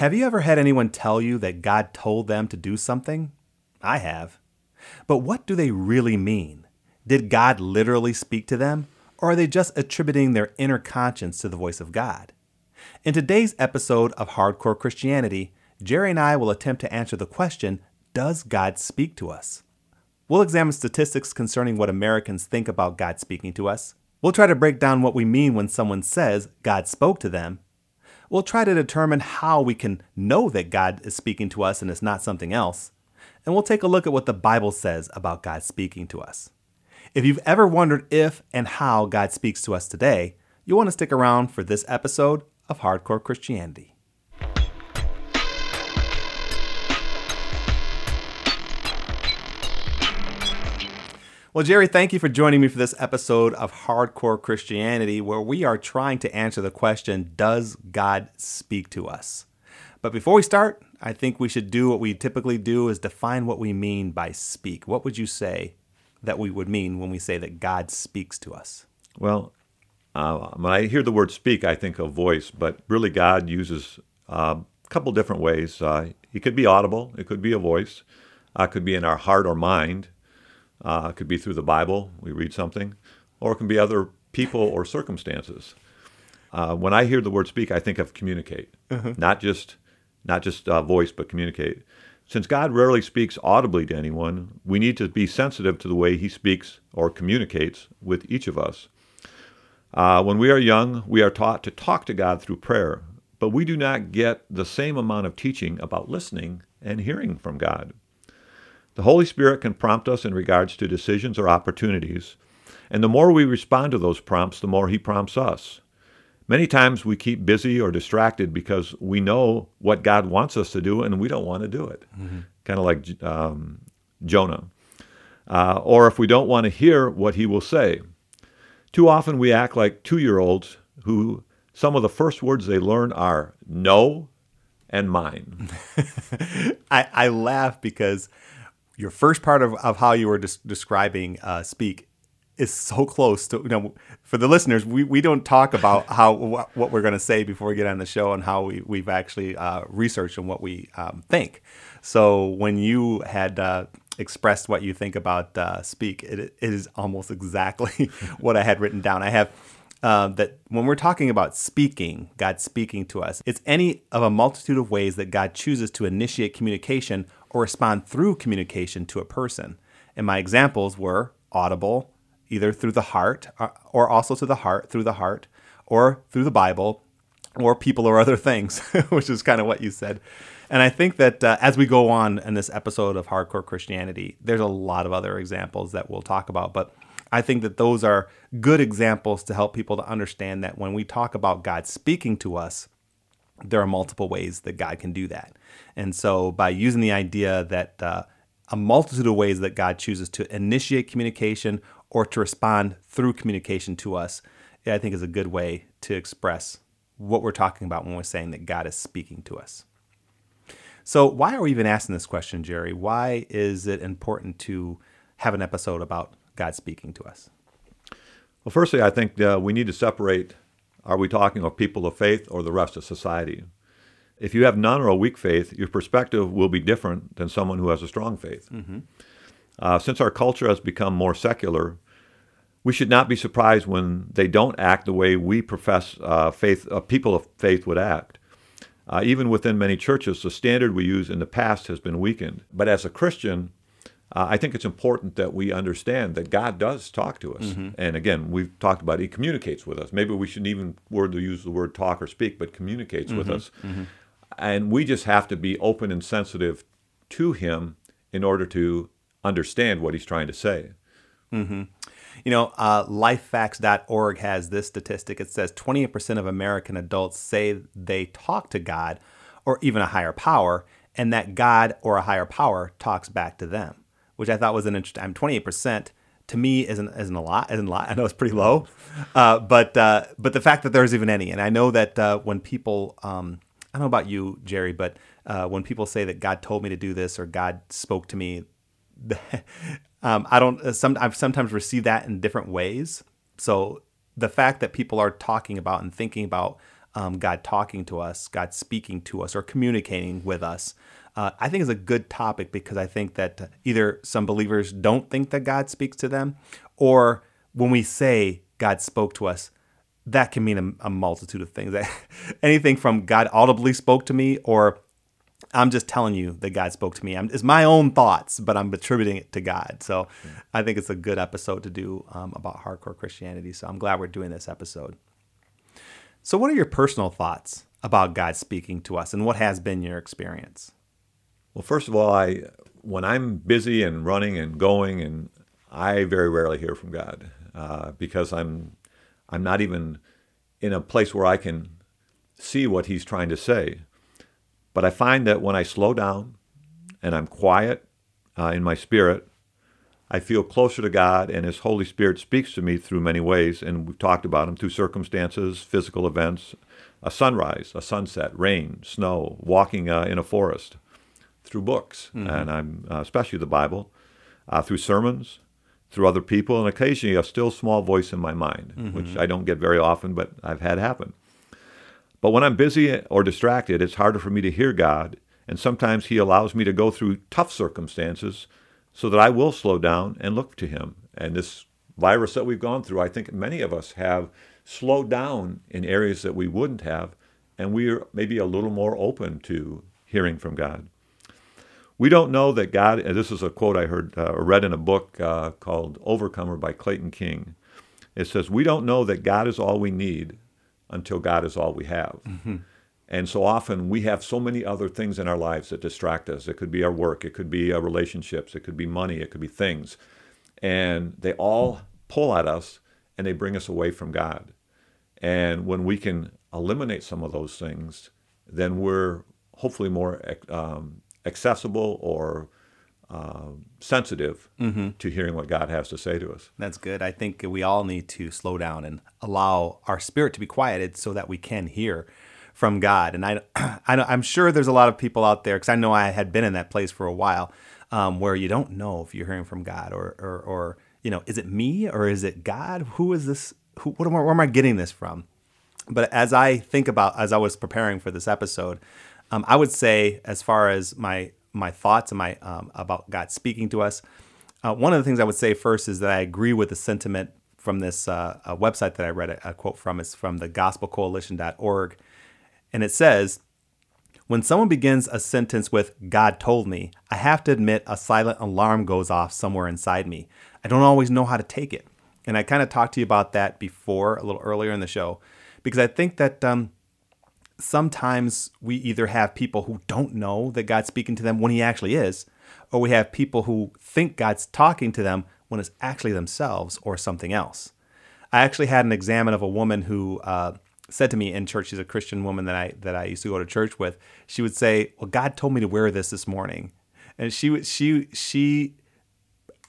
Have you ever had anyone tell you that God told them to do something? I have. But what do they really mean? Did God literally speak to them? Or are they just attributing their inner conscience to the voice of God? In today's episode of Hardcore Christianity, Jerry and I will attempt to answer the question Does God speak to us? We'll examine statistics concerning what Americans think about God speaking to us. We'll try to break down what we mean when someone says God spoke to them We'll try to determine how we can know that God is speaking to us and it's not something else. And we'll take a look at what the Bible says about God speaking to us. If you've ever wondered if and how God speaks to us today, you'll want to stick around for this episode of Hardcore Christianity. Well, Jerry, thank you for joining me for this episode of Hardcore Christianity, where we are trying to answer the question Does God speak to us? But before we start, I think we should do what we typically do is define what we mean by speak. What would you say that we would mean when we say that God speaks to us? Well, uh, when I hear the word speak, I think of voice, but really God uses uh, a couple different ways. Uh, it could be audible, it could be a voice, uh, it could be in our heart or mind. Uh, it could be through the Bible, we read something, or it can be other people or circumstances. Uh, when I hear the word speak, I think of communicate, uh-huh. not just not just uh, voice, but communicate. Since God rarely speaks audibly to anyone, we need to be sensitive to the way He speaks or communicates with each of us. Uh, when we are young, we are taught to talk to God through prayer, but we do not get the same amount of teaching about listening and hearing from God. The Holy Spirit can prompt us in regards to decisions or opportunities, and the more we respond to those prompts, the more He prompts us. Many times we keep busy or distracted because we know what God wants us to do and we don't want to do it. Mm-hmm. Kind of like um, Jonah. Uh, or if we don't want to hear what He will say. Too often we act like two year olds who some of the first words they learn are no and mine. I, I laugh because your first part of, of how you were des- describing uh, speak is so close to you know for the listeners we, we don't talk about how wh- what we're going to say before we get on the show and how we, we've actually uh, researched and what we um, think. So when you had uh, expressed what you think about uh, speak it, it is almost exactly what i had written down. I have uh, that when we're talking about speaking, God speaking to us, it's any of a multitude of ways that God chooses to initiate communication or respond through communication to a person. And my examples were audible, either through the heart uh, or also to the heart, through the heart, or through the Bible, or people or other things, which is kind of what you said. And I think that uh, as we go on in this episode of Hardcore Christianity, there's a lot of other examples that we'll talk about. But I think that those are good examples to help people to understand that when we talk about God speaking to us, there are multiple ways that God can do that. And so, by using the idea that uh, a multitude of ways that God chooses to initiate communication or to respond through communication to us, I think is a good way to express what we're talking about when we're saying that God is speaking to us. So, why are we even asking this question, Jerry? Why is it important to have an episode about God speaking to us? Well, firstly, I think uh, we need to separate are we talking of people of faith or the rest of society? If you have none or a weak faith, your perspective will be different than someone who has a strong faith. Mm-hmm. Uh, since our culture has become more secular, we should not be surprised when they don't act the way we profess uh, faith, uh, people of faith would act. Uh, even within many churches, the standard we use in the past has been weakened. But as a Christian, uh, I think it's important that we understand that God does talk to us. Mm-hmm. And again, we've talked about He communicates with us. Maybe we shouldn't even word to use the word talk or speak, but communicates mm-hmm. with us. Mm-hmm. And we just have to be open and sensitive to Him in order to understand what He's trying to say. Mm-hmm. You know, uh, lifefacts.org has this statistic. It says 28% of American adults say they talk to God or even a higher power, and that God or a higher power talks back to them which I thought was an interesting. I'm 28% to me isn't isn't a lot. Isn't a lot. I know it's pretty low, uh, but uh, but the fact that there's even any, and I know that uh, when people, um, I don't know about you, Jerry, but uh, when people say that God told me to do this or God spoke to me, um, I don't. Uh, some I've sometimes received that in different ways. So the fact that people are talking about and thinking about um, God talking to us, God speaking to us, or communicating with us. Uh, I think is a good topic because I think that either some believers don't think that God speaks to them, or when we say God spoke to us, that can mean a, a multitude of things. Anything from God audibly spoke to me, or I'm just telling you that God spoke to me. I'm, it's my own thoughts, but I'm attributing it to God. So I think it's a good episode to do um, about hardcore Christianity. So I'm glad we're doing this episode. So, what are your personal thoughts about God speaking to us, and what has been your experience? Well, first of all, I when I'm busy and running and going, and I very rarely hear from God uh, because I'm I'm not even in a place where I can see what He's trying to say. But I find that when I slow down and I'm quiet uh, in my spirit, I feel closer to God, and His Holy Spirit speaks to me through many ways. And we've talked about Him through circumstances, physical events, a sunrise, a sunset, rain, snow, walking uh, in a forest, through books, mm-hmm. and I'm uh, especially the Bible, uh, through sermons, through other people, and occasionally a still small voice in my mind, mm-hmm. which I don't get very often, but I've had happen. But when I'm busy or distracted, it's harder for me to hear God, and sometimes He allows me to go through tough circumstances so that I will slow down and look to Him. And this virus that we've gone through, I think many of us have slowed down in areas that we wouldn't have, and we're maybe a little more open to hearing from God. We don't know that God, and this is a quote I heard uh, or read in a book uh, called Overcomer by Clayton King. It says, We don't know that God is all we need until God is all we have. Mm-hmm. And so often we have so many other things in our lives that distract us. It could be our work, it could be our relationships, it could be money, it could be things. And they all pull at us and they bring us away from God. And when we can eliminate some of those things, then we're hopefully more um, accessible or uh, sensitive mm-hmm. to hearing what God has to say to us. That's good. I think we all need to slow down and allow our spirit to be quieted so that we can hear from God. And I, I am sure there's a lot of people out there because I know I had been in that place for a while um, where you don't know if you're hearing from God or, or, or, you know, is it me or is it God? Who is this? Who, what am I, where am I getting this from? But as I think about, as I was preparing for this episode, um, I would say, as far as my my thoughts and my um, about God speaking to us. Uh, one of the things I would say first is that I agree with the sentiment from this uh, website that I read a, a quote from. It's from the gospelcoalition.org. And it says, When someone begins a sentence with, God told me, I have to admit a silent alarm goes off somewhere inside me. I don't always know how to take it. And I kind of talked to you about that before, a little earlier in the show, because I think that um, sometimes we either have people who don't know that God's speaking to them when He actually is, or we have people who think God's talking to them when it's actually themselves or something else. I actually had an example of a woman who uh, said to me in church, she's a Christian woman that I that I used to go to church with. She would say, "Well, God told me to wear this this morning," and she would she she,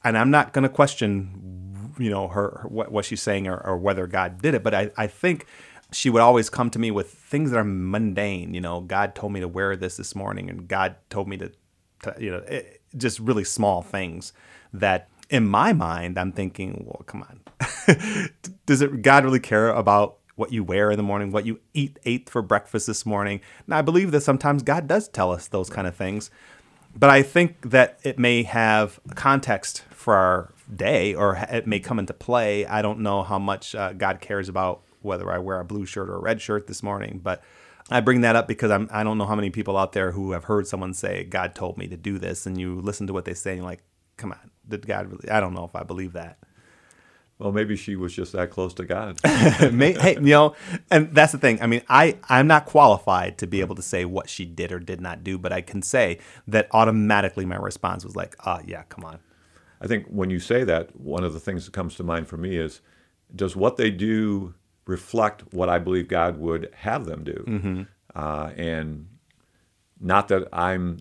and I'm not going to question, you know, her, her, what what she's saying or, or whether God did it, but I I think she would always come to me with things that are mundane. You know, God told me to wear this this morning, and God told me to, to you know, it, just really small things that in my mind I'm thinking, well, come on, does it God really care about what you wear in the morning, what you eat ate for breakfast this morning? Now I believe that sometimes God does tell us those kind of things, but I think that it may have context for our day, or it may come into play. I don't know how much uh, God cares about whether I wear a blue shirt or a red shirt this morning. But I bring that up because I'm, I don't know how many people out there who have heard someone say, God told me to do this. And you listen to what they say and you're like, come on, did God really? I don't know if I believe that. Well, maybe she was just that close to God. hey, you know, and that's the thing. I mean, I I'm not qualified to be able to say what she did or did not do, but I can say that automatically my response was like, "Ah, uh, yeah, come on." I think when you say that, one of the things that comes to mind for me is, does what they do reflect what I believe God would have them do. Mm-hmm. Uh, and not that I'm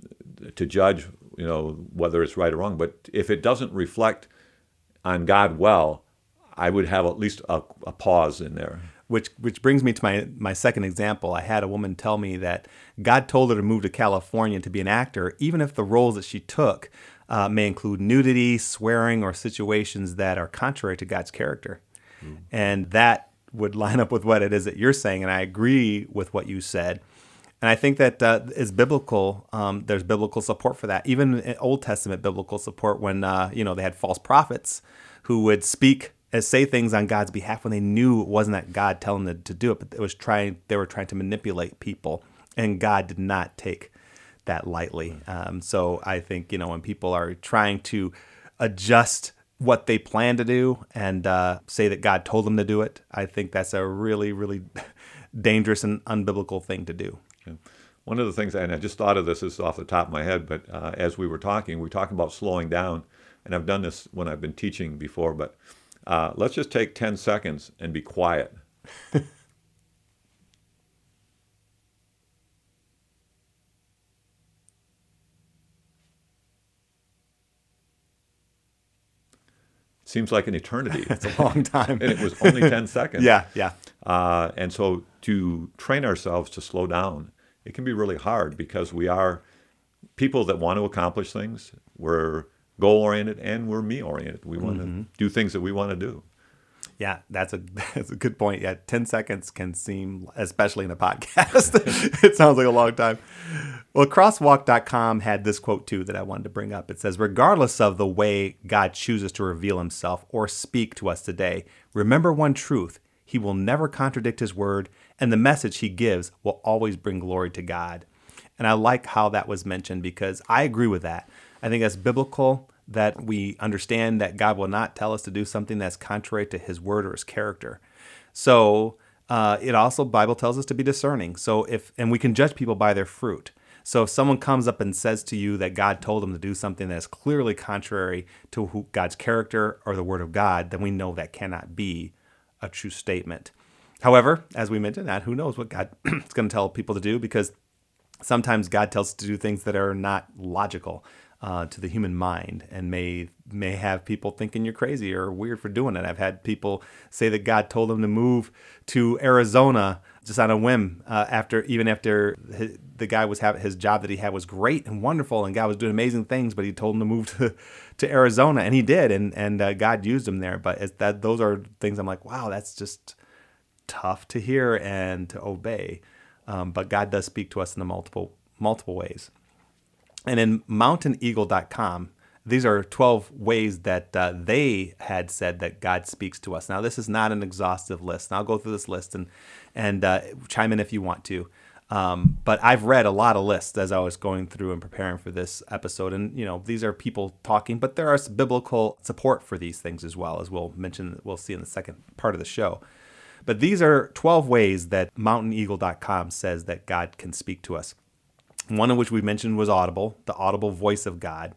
to judge, you know, whether it's right or wrong, but if it doesn't reflect on God well, I would have at least a, a pause in there. Which which brings me to my my second example. I had a woman tell me that God told her to move to California to be an actor, even if the roles that she took uh, may include nudity, swearing, or situations that are contrary to God's character. Mm. And that would line up with what it is that you're saying, and I agree with what you said. And I think that uh, is biblical. Um, there's biblical support for that. Even Old Testament biblical support when uh, you know they had false prophets who would speak and say things on God's behalf when they knew it wasn't that God telling them to do it, but it was trying. They were trying to manipulate people, and God did not take that lightly. Um, so I think you know when people are trying to adjust what they plan to do and uh, say that God told them to do it, I think that's a really, really dangerous and unbiblical thing to do. Yeah. One of the things, and I just thought of this, this is off the top of my head, but uh, as we were talking, we were talking about slowing down, and I've done this when I've been teaching before, but uh, let's just take 10 seconds and be quiet. Seems like an eternity. it's a long time. and it was only 10 seconds. Yeah, yeah. Uh, and so to train ourselves to slow down, it can be really hard because we are people that want to accomplish things. We're goal oriented and we're me oriented. We want mm-hmm. to do things that we want to do. Yeah, that's a that's a good point. Yeah, ten seconds can seem, especially in a podcast, it sounds like a long time. Well, Crosswalk.com had this quote too that I wanted to bring up. It says, "Regardless of the way God chooses to reveal Himself or speak to us today, remember one truth: He will never contradict His word, and the message He gives will always bring glory to God." And I like how that was mentioned because I agree with that. I think that's biblical that we understand that God will not tell us to do something that's contrary to his word or his character. So uh, it also Bible tells us to be discerning. So if and we can judge people by their fruit. So if someone comes up and says to you that God told them to do something that's clearly contrary to who, God's character or the word of God, then we know that cannot be a true statement. However, as we mentioned, that who knows what God is going to tell people to do because sometimes God tells us to do things that are not logical uh, to the human mind and may may have people thinking you're crazy or weird for doing it. I've had people say that God told them to move to Arizona just on a whim uh, after even after his, the guy was having his job that he had was great and wonderful and God was doing amazing things, but he told him to move to, to Arizona and he did and and uh, God used him there. But that those are things I'm like, wow, that's just tough to hear and to obey. Um, but God does speak to us in the multiple multiple ways. And in mountaineagle.com, these are 12 ways that uh, they had said that God speaks to us. Now, this is not an exhaustive list. And I'll go through this list and, and uh, chime in if you want to. Um, but I've read a lot of lists as I was going through and preparing for this episode. And, you know, these are people talking, but there are biblical support for these things as well, as we'll mention, we'll see in the second part of the show. But these are 12 ways that mountaineagle.com says that God can speak to us one of which we mentioned was Audible, the audible voice of God.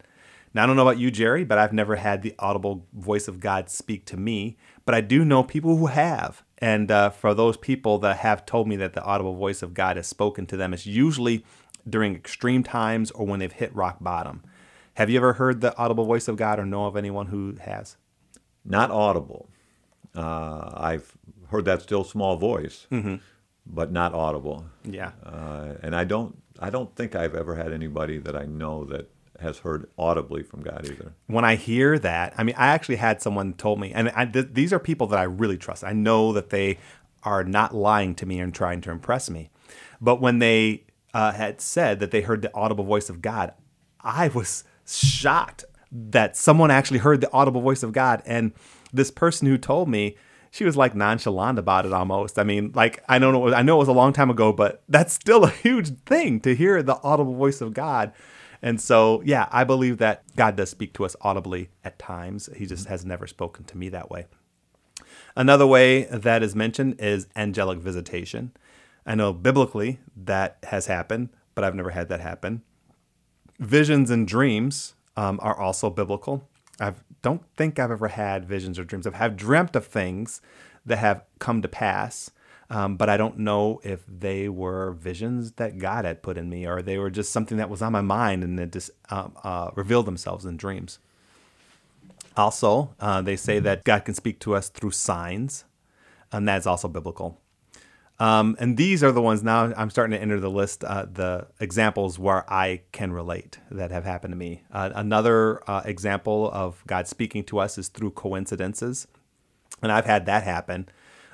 Now, I don't know about you, Jerry, but I've never had the audible voice of God speak to me, but I do know people who have. And uh, for those people that have told me that the audible voice of God has spoken to them, it's usually during extreme times or when they've hit rock bottom. Have you ever heard the audible voice of God or know of anyone who has? Not audible. Uh, I've heard that still small voice, mm-hmm. but not audible. Yeah. Uh, and I don't I don't think I've ever had anybody that I know that has heard audibly from God either. When I hear that, I mean, I actually had someone told me, and I, th- these are people that I really trust. I know that they are not lying to me and trying to impress me. But when they uh, had said that they heard the audible voice of God, I was shocked that someone actually heard the audible voice of God. And this person who told me, she was like nonchalant about it almost. I mean, like I don't know, I know it was a long time ago, but that's still a huge thing to hear the audible voice of God. And so, yeah, I believe that God does speak to us audibly at times. He just has never spoken to me that way. Another way that is mentioned is angelic visitation. I know biblically that has happened, but I've never had that happen. Visions and dreams um, are also biblical. I don't think I've ever had visions or dreams. I've dreamt of things that have come to pass, um, but I don't know if they were visions that God had put in me or they were just something that was on my mind and it just um, uh, revealed themselves in dreams. Also, uh, they say that God can speak to us through signs, and that's also biblical. Um, and these are the ones now I'm starting to enter the list, uh, the examples where I can relate that have happened to me. Uh, another uh, example of God speaking to us is through coincidences. And I've had that happen.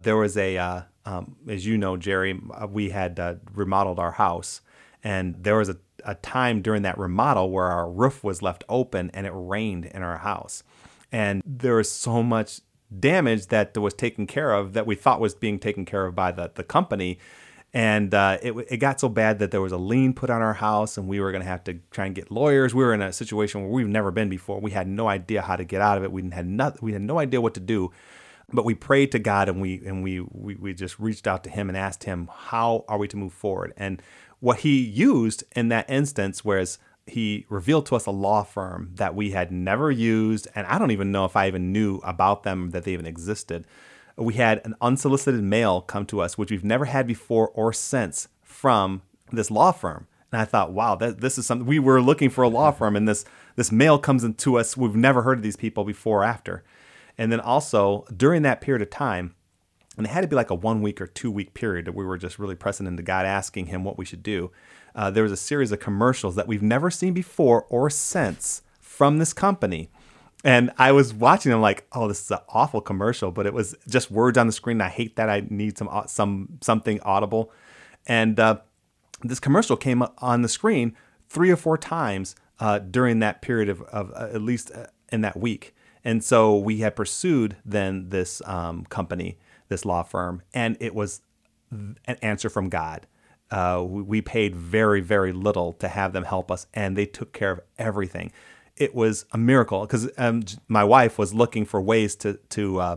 There was a, uh, um, as you know, Jerry, uh, we had uh, remodeled our house, and there was a, a time during that remodel where our roof was left open and it rained in our house. And there was so much damage that was taken care of that we thought was being taken care of by the, the company. And uh, it, it got so bad that there was a lien put on our house and we were going to have to try and get lawyers. We were in a situation where we've never been before. We had no idea how to get out of it. We had not, we had no idea what to do. But we prayed to god and we and we, we we just reached out to him and asked him how are we to move forward? And what he used in that instance was he revealed to us a law firm that we had never used and i don't even know if i even knew about them that they even existed we had an unsolicited mail come to us, which we've never had before or since from this law firm. And I thought, wow, that, this is something we were looking for a law firm, and this this mail comes into us. We've never heard of these people before or after. And then also during that period of time, and it had to be like a one week or two week period that we were just really pressing into God, asking Him what we should do. Uh, there was a series of commercials that we've never seen before or since from this company and I was watching them like, oh, this is an awful commercial, but it was just words on the screen. I hate that. I need some some something audible. And uh, this commercial came on the screen three or four times uh, during that period of, of uh, at least uh, in that week. And so we had pursued then this um, company, this law firm, and it was an answer from God. Uh, we paid very, very little to have them help us, and they took care of everything it was a miracle because um, my wife was looking for ways to to uh,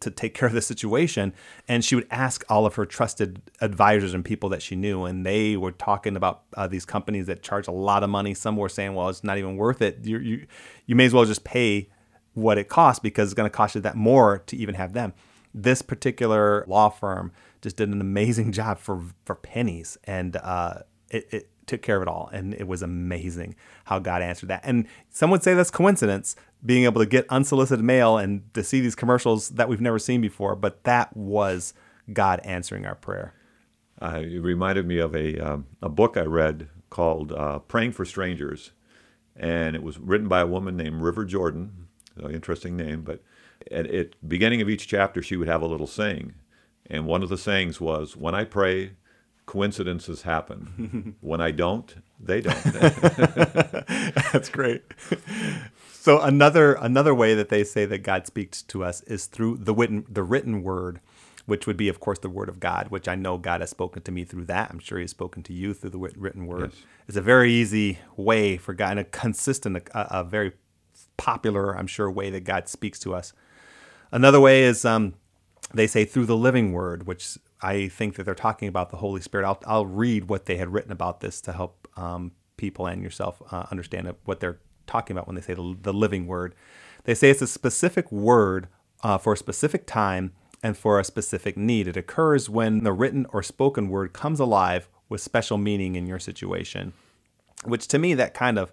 to take care of the situation, and she would ask all of her trusted advisors and people that she knew, and they were talking about uh, these companies that charge a lot of money. Some were saying, "Well, it's not even worth it. You you you may as well just pay what it costs because it's going to cost you that more to even have them." This particular law firm just did an amazing job for for pennies, and uh, it, it took care of it all. And it was amazing how God answered that. And some would say that's coincidence, being able to get unsolicited mail and to see these commercials that we've never seen before. But that was God answering our prayer. Uh, it reminded me of a, um, a book I read called uh, Praying for Strangers. And it was written by a woman named River Jordan. Interesting name. But at the beginning of each chapter, she would have a little saying. And one of the sayings was, When I pray, coincidences happen. when I don't, they don't. That's great. So another another way that they say that God speaks to us is through the written the written word, which would be of course the word of God, which I know God has spoken to me through that. I'm sure He has spoken to you through the written word. Yes. It's a very easy way for God, and a consistent, a, a, very popular, I'm sure, way that God speaks to us. Another way is um, they say through the living word, which I think that they're talking about the Holy Spirit. I'll, I'll read what they had written about this to help um, people and yourself uh, understand what they're talking about when they say the, the, living word. They say it's a specific word uh, for a specific time and for a specific need. It occurs when the written or spoken word comes alive with special meaning in your situation, which to me that kind of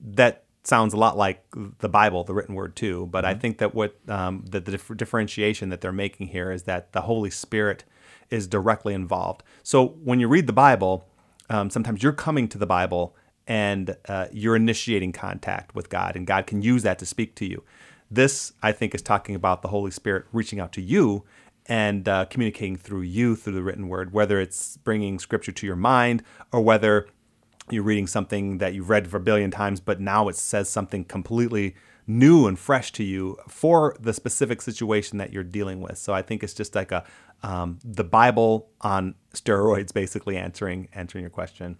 that sounds a lot like the Bible, the written word too. But mm-hmm. I think that what um, the, the differentiation that they're making here is that the Holy Spirit is directly involved. So when you read the Bible, um, sometimes you're coming to the Bible and uh, you're initiating contact with God, and God can use that to speak to you. This, I think, is talking about the Holy Spirit reaching out to you and uh, communicating through you through the written word, whether it's bringing scripture to your mind or whether you're reading something that you've read for a billion times, but now it says something completely new and fresh to you for the specific situation that you're dealing with. So I think it's just like a um, the Bible on steroids, basically answering answering your question.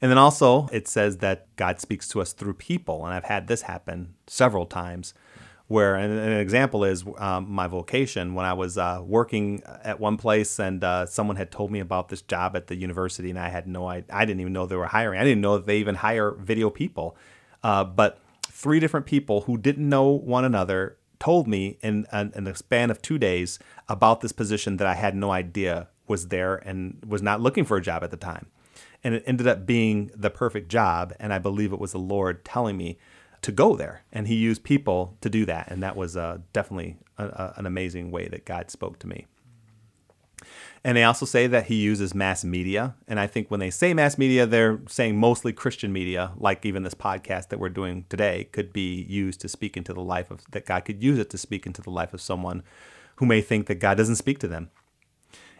And then also it says that God speaks to us through people, and I've had this happen several times. Where and an example is um, my vocation when I was uh, working at one place and uh, someone had told me about this job at the university and I had no I, I didn't even know they were hiring I didn't know that they even hire video people, uh, but three different people who didn't know one another told me in, in the span of two days about this position that I had no idea was there and was not looking for a job at the time. And it ended up being the perfect job. And I believe it was the Lord telling me to go there. And He used people to do that. And that was uh, definitely a, a, an amazing way that God spoke to me. And they also say that he uses mass media. And I think when they say mass media, they're saying mostly Christian media, like even this podcast that we're doing today could be used to speak into the life of, that God could use it to speak into the life of someone who may think that God doesn't speak to them.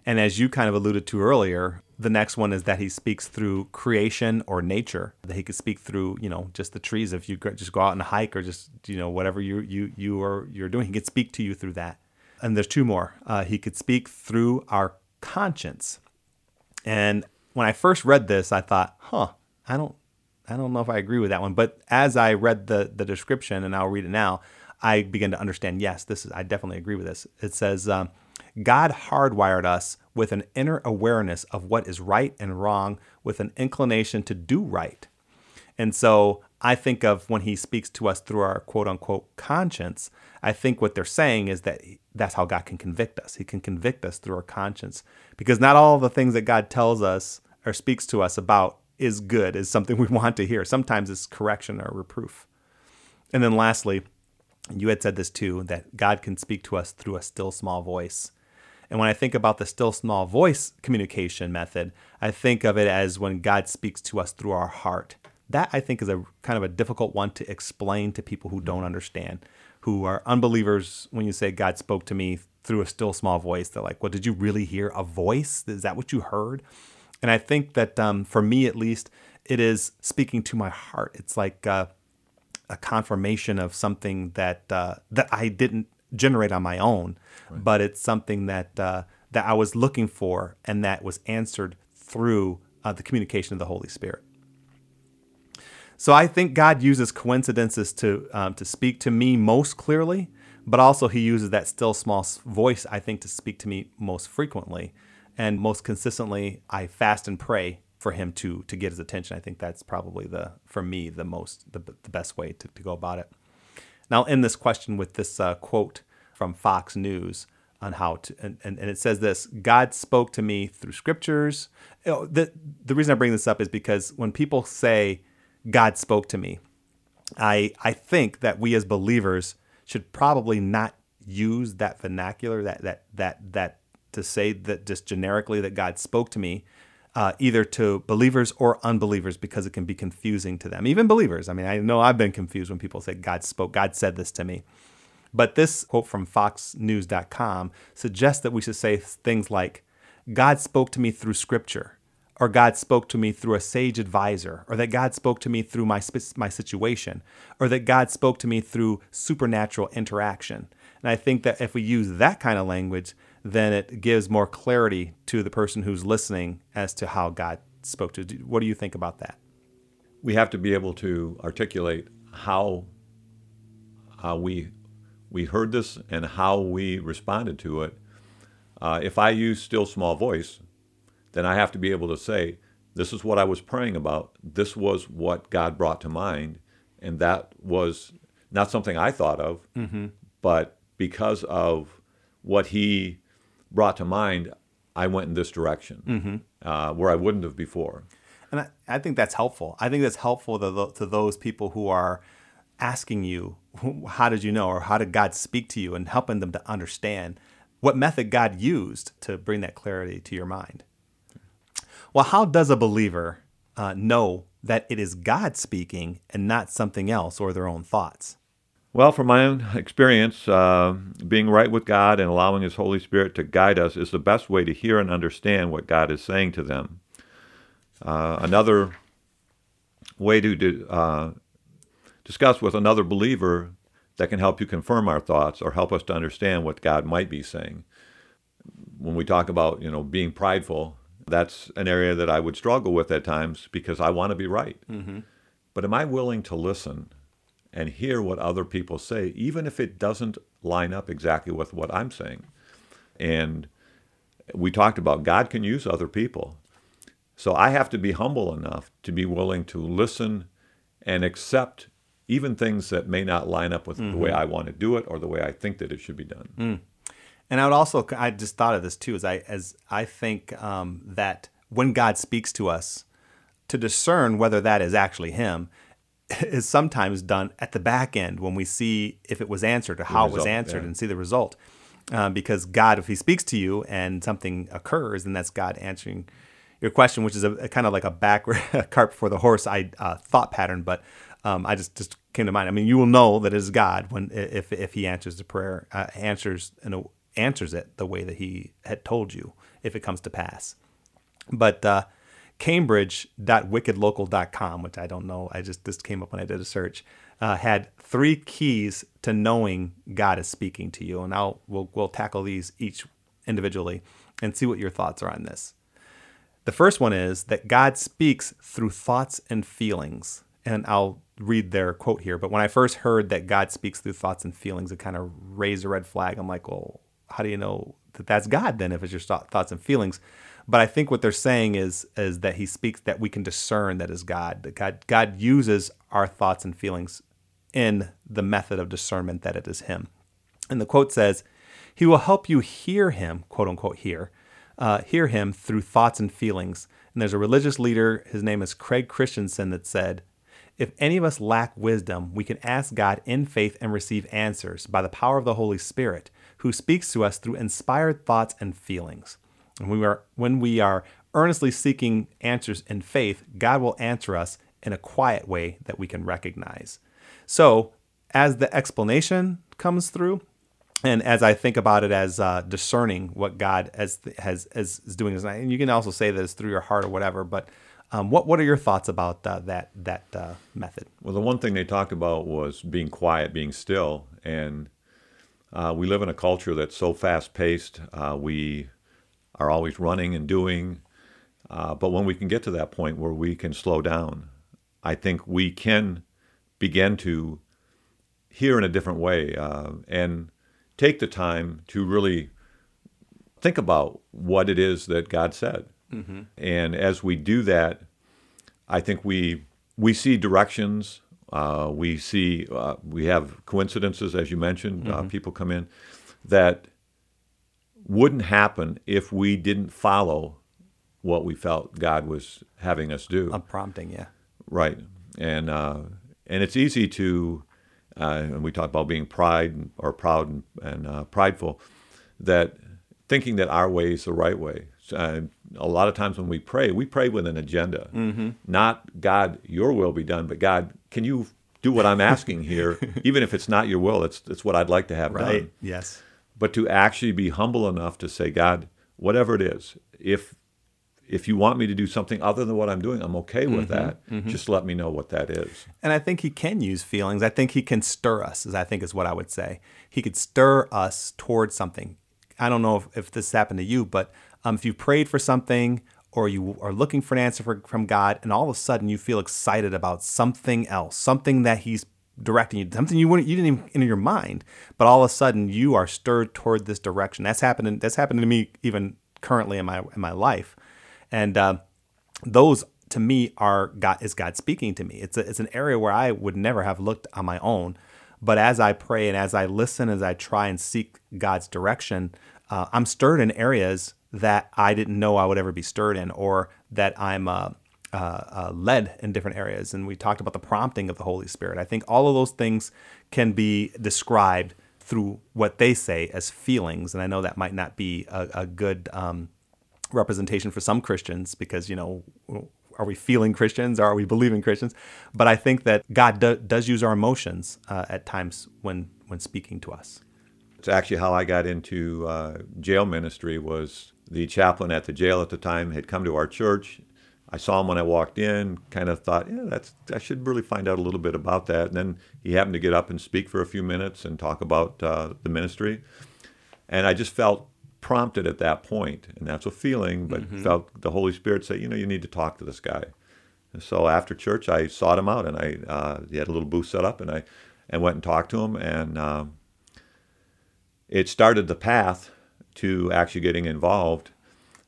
And as you kind of alluded to earlier, the next one is that he speaks through creation or nature. That he could speak through, you know, just the trees. If you just go out and hike, or just you know whatever you you you are you're doing, he could speak to you through that. And there's two more. Uh, he could speak through our conscience. And when I first read this, I thought, huh, I don't I don't know if I agree with that one. But as I read the the description, and I'll read it now, I begin to understand. Yes, this is I definitely agree with this. It says. Um, God hardwired us with an inner awareness of what is right and wrong, with an inclination to do right. And so I think of when he speaks to us through our quote unquote conscience, I think what they're saying is that that's how God can convict us. He can convict us through our conscience because not all the things that God tells us or speaks to us about is good, is something we want to hear. Sometimes it's correction or reproof. And then lastly, you had said this too that God can speak to us through a still small voice. And when I think about the still small voice communication method, I think of it as when God speaks to us through our heart. That I think is a kind of a difficult one to explain to people who don't understand, who are unbelievers. When you say God spoke to me through a still small voice, they're like, "Well, did you really hear a voice? Is that what you heard?" And I think that um, for me, at least, it is speaking to my heart. It's like uh, a confirmation of something that uh, that I didn't generate on my own, right. but it's something that uh, that I was looking for, and that was answered through uh, the communication of the Holy Spirit. So I think God uses coincidences to um, to speak to me most clearly, but also He uses that still small voice I think to speak to me most frequently, and most consistently. I fast and pray for Him to to get His attention. I think that's probably the for me the most the, the best way to, to go about it. Now, end this question with this uh, quote from Fox News on how to, and, and, and, it says this God spoke to me through scriptures. You know, the, the reason I bring this up is because when people say God spoke to me, I, I think that we as believers should probably not use that vernacular, that, that, that, that to say that just generically that God spoke to me, uh, either to believers or unbelievers because it can be confusing to them. Even believers. I mean, I know I've been confused when people say God spoke, God said this to me. But this quote from FoxNews.com suggests that we should say things like, God spoke to me through scripture, or God spoke to me through a sage advisor, or that God spoke to me through my, my situation, or that God spoke to me through supernatural interaction. And I think that if we use that kind of language, then it gives more clarity to the person who's listening as to how God spoke to. What do you think about that? We have to be able to articulate how uh, we we heard this and how we responded to it. Uh, if I use still small voice, then I have to be able to say, "This is what I was praying about. This was what God brought to mind, and that was not something I thought of, mm-hmm. but because of what He brought to mind, I went in this direction mm-hmm. uh, where I wouldn't have before. And I, I, think that's helpful. I think that's helpful to, to those people who are asking you, how did you know, or how did God speak to you, and helping them to understand what method God used to bring that clarity to your mind. Well, how does a believer uh, know that it is God speaking and not something else or their own thoughts? Well, from my own experience, uh, being right with God and allowing His Holy Spirit to guide us is the best way to hear and understand what God is saying to them. Uh, another way to uh, discuss with another believer that can help you confirm our thoughts or help us to understand what God might be saying. When we talk about, you know, being prideful, that's an area that I would struggle with at times because I want to be right. Mm-hmm. But am I willing to listen and hear what other people say, even if it doesn't line up exactly with what I'm saying. And we talked about God can use other people. So I have to be humble enough to be willing to listen and accept even things that may not line up with mm-hmm. the way mm-hmm. I want to do it or the way I think that it should be done. Mm. And I would also, I just thought of this too, as I as I think um, that when God speaks to us, to discern whether that is actually Him, is sometimes done at the back end when we see if it was answered or how result, it was answered yeah. and see the result. Um, because God, if He speaks to you and something occurs, then that's God answering your question, which is a, a kind of like a backward cart before the horse I uh, thought pattern. But um, I just just came to mind. I mean, you will know that it is God when if if He answers the prayer, uh, answers in a answers it the way that he had told you if it comes to pass. But uh, Cambridge.wickedlocal.com, which I don't know, I just this came up when I did a search, uh, had three keys to knowing God is speaking to you, and I'll we'll, we'll tackle these each individually and see what your thoughts are on this. The first one is that God speaks through thoughts and feelings, and I'll read their quote here. But when I first heard that God speaks through thoughts and feelings, it kind of raised a red flag. I'm like, well, how do you know that that's God then if it's your thoughts and feelings? But I think what they're saying is is that He speaks that we can discern that is God. That God God uses our thoughts and feelings in the method of discernment that it is Him. And the quote says, He will help you hear Him, quote unquote, hear, uh, hear Him through thoughts and feelings. And there's a religious leader, his name is Craig Christensen, that said, if any of us lack wisdom, we can ask God in faith and receive answers by the power of the Holy Spirit, who speaks to us through inspired thoughts and feelings. And when we are, when we are earnestly seeking answers in faith, God will answer us in a quiet way that we can recognize. So, as the explanation comes through, and as I think about it as uh, discerning what God has, has, has is doing, and you can also say that it's through your heart or whatever, but um, what what are your thoughts about uh, that that uh, method? Well, the one thing they talked about was being quiet, being still, and uh, we live in a culture that's so fast paced. Uh, we are always running and doing, uh, but when we can get to that point where we can slow down, I think we can begin to hear in a different way uh, and take the time to really think about what it is that God said. Mm-hmm. And as we do that, I think we we see directions. Uh, we see uh, we have coincidences, as you mentioned. Uh, mm-hmm. people come in that wouldn't happen if we didn't follow what we felt God was having us do. A prompting, yeah. Right, and uh, and it's easy to, uh, and we talk about being pride or proud and, and uh, prideful, that thinking that our way is the right way. Uh, a lot of times when we pray, we pray with an agenda, mm-hmm. not God, your will be done, but God, can you do what I'm asking here, even if it's not your will? It's it's what I'd like to have right. done. Yes. But to actually be humble enough to say, God, whatever it is, if if you want me to do something other than what I'm doing, I'm okay with mm-hmm, that. Mm-hmm. Just let me know what that is. And I think he can use feelings. I think he can stir us, as I think is what I would say. He could stir us towards something. I don't know if, if this happened to you, but um, if you prayed for something or you are looking for an answer for, from God, and all of a sudden you feel excited about something else, something that He's directing you, something you wouldn't, you didn't even in your mind, but all of a sudden you are stirred toward this direction. That's happening. That's happening to me even currently in my in my life, and uh, those to me are God is God speaking to me. It's a, it's an area where I would never have looked on my own, but as I pray and as I listen, as I try and seek God's direction, uh, I'm stirred in areas that I didn't know I would ever be stirred in, or that I'm uh, uh, uh, led in different areas. And we talked about the prompting of the Holy Spirit. I think all of those things can be described through what they say as feelings. And I know that might not be a, a good um, representation for some Christians because, you know, are we feeling Christians? Are we believing Christians? But I think that God do, does use our emotions uh, at times when when speaking to us. It's actually how I got into uh, jail ministry was the chaplain at the jail at the time had come to our church. I saw him when I walked in, kind of thought, yeah, that's I should really find out a little bit about that. And then he happened to get up and speak for a few minutes and talk about uh, the ministry. And I just felt prompted at that point, and that's a feeling, but mm-hmm. felt the Holy Spirit say, you know, you need to talk to this guy. And so after church, I sought him out, and I uh, he had a little booth set up, and I and went and talked to him, and um, it started the path to actually getting involved.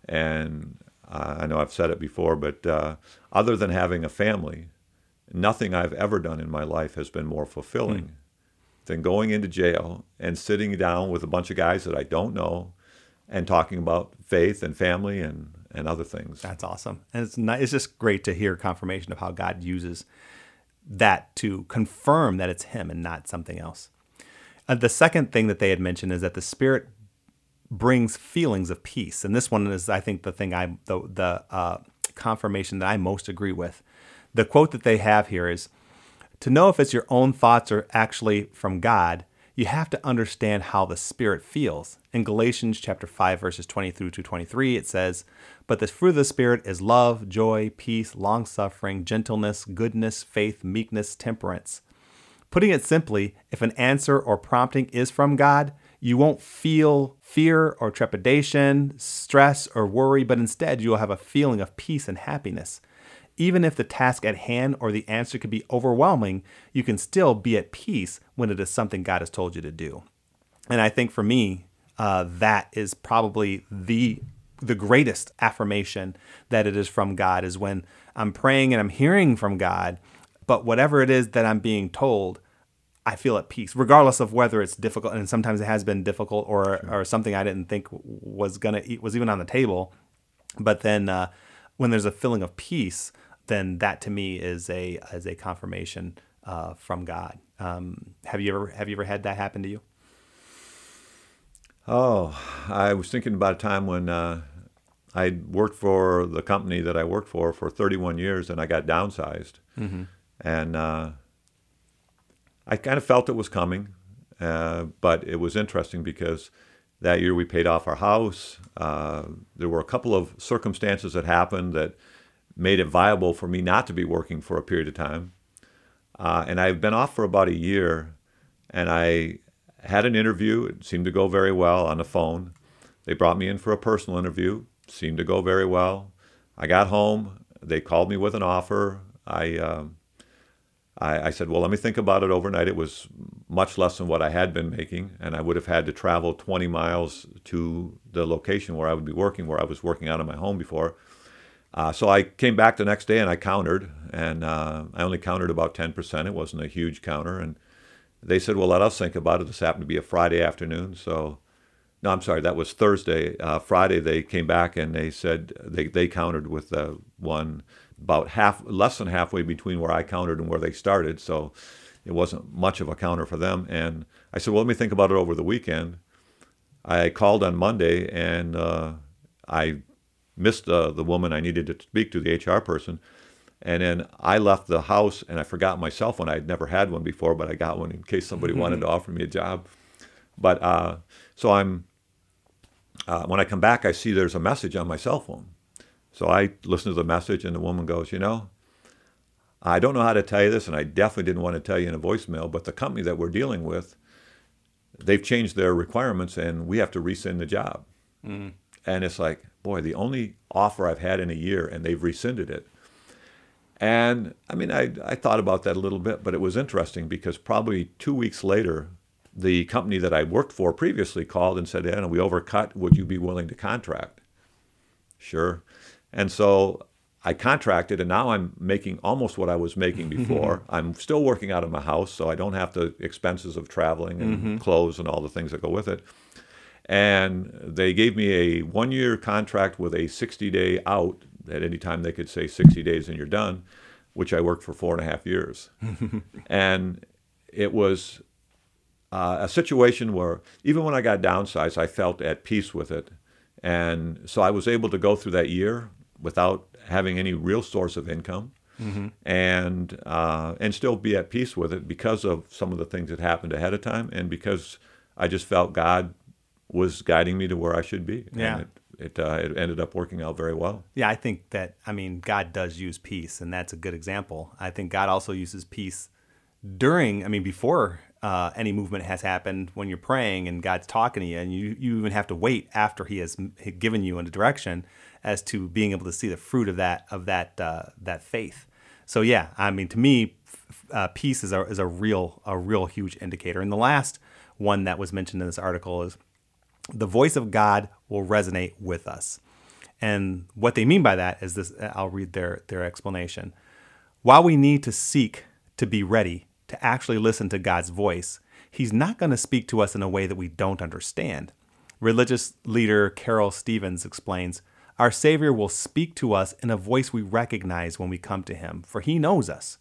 And I know I've said it before, but uh, other than having a family, nothing I've ever done in my life has been more fulfilling mm. than going into jail and sitting down with a bunch of guys that I don't know and talking about faith and family and, and other things. That's awesome. And it's, not, it's just great to hear confirmation of how God uses that to confirm that it's Him and not something else. Uh, the second thing that they had mentioned is that the Spirit brings feelings of peace. And this one is, I think, the thing I the the uh, confirmation that I most agree with. The quote that they have here is, "To know if it's your own thoughts or actually from God, you have to understand how the Spirit feels. In Galatians chapter 5, verses 20 through to 23, it says, But the fruit of the Spirit is love, joy, peace, long suffering, gentleness, goodness, faith, meekness, temperance. Putting it simply, if an answer or prompting is from God, you won't feel fear or trepidation, stress or worry, but instead you will have a feeling of peace and happiness. Even if the task at hand or the answer could be overwhelming, you can still be at peace when it is something God has told you to do. And I think for me, uh, that is probably the the greatest affirmation that it is from God is when I'm praying and I'm hearing from God, but whatever it is that I'm being told, I feel at peace, regardless of whether it's difficult. And sometimes it has been difficult, or or something I didn't think was gonna eat was even on the table. But then uh, when there's a feeling of peace, then that to me is a is a confirmation uh, from God. Um, have you ever have you ever had that happen to you? Oh, I was thinking about a time when uh, I worked for the company that I worked for for 31 years, and I got downsized, mm-hmm. and uh, I kind of felt it was coming. Uh, but it was interesting because that year we paid off our house. Uh, there were a couple of circumstances that happened that made it viable for me not to be working for a period of time. Uh, and I've been off for about a year, and I had an interview. It seemed to go very well on the phone. They brought me in for a personal interview. Seemed to go very well. I got home. They called me with an offer. I, uh, I, I said, well, let me think about it overnight. It was much less than what I had been making, and I would have had to travel 20 miles to the location where I would be working, where I was working out of my home before. Uh, so I came back the next day and I countered, and uh, I only countered about 10%. It wasn't a huge counter. And they said, well, let us think about it. This happened to be a Friday afternoon. So, no, I'm sorry, that was Thursday. Uh, Friday, they came back and they said they, they countered with uh, one about half, less than halfway between where I countered and where they started. So it wasn't much of a counter for them. And I said, well, let me think about it over the weekend. I called on Monday and uh, I missed uh, the woman I needed to speak to, the HR person. And then I left the house and I forgot my cell phone. I had never had one before, but I got one in case somebody mm-hmm. wanted to offer me a job. But uh, so I'm, uh, when I come back, I see there's a message on my cell phone. So I listen to the message and the woman goes, You know, I don't know how to tell you this, and I definitely didn't want to tell you in a voicemail, but the company that we're dealing with, they've changed their requirements and we have to rescind the job. Mm. And it's like, boy, the only offer I've had in a year, and they've rescinded it. And I mean, I, I thought about that a little bit, but it was interesting because probably two weeks later, the company that I worked for previously called and said, Anna, we overcut. Would you be willing to contract? Sure. And so I contracted, and now I'm making almost what I was making before. I'm still working out of my house, so I don't have the expenses of traveling and mm-hmm. clothes and all the things that go with it. And they gave me a one year contract with a 60 day out. At any time, they could say 60 days and you're done, which I worked for four and a half years. and it was uh, a situation where even when I got downsized, I felt at peace with it. And so I was able to go through that year without having any real source of income. Mm-hmm. and uh, and still be at peace with it because of some of the things that happened ahead of time, and because I just felt God was guiding me to where I should be. Yeah. And it, it, uh, it ended up working out very well. Yeah, I think that, I mean, God does use peace, and that's a good example. I think God also uses peace during, I mean, before uh, any movement has happened, when you're praying and God's talking to you, and you, you even have to wait after He has given you a direction as to being able to see the fruit of that of that uh, that faith. So yeah, I mean, to me, uh, peace is a is a real a real huge indicator. And the last one that was mentioned in this article is the voice of God will resonate with us. And what they mean by that is this I'll read their, their explanation. While we need to seek to be ready to actually listen to God's voice, He's not going to speak to us in a way that we don't understand. Religious leader Carol Stevens explains Our Savior will speak to us in a voice we recognize when we come to Him, for He knows us.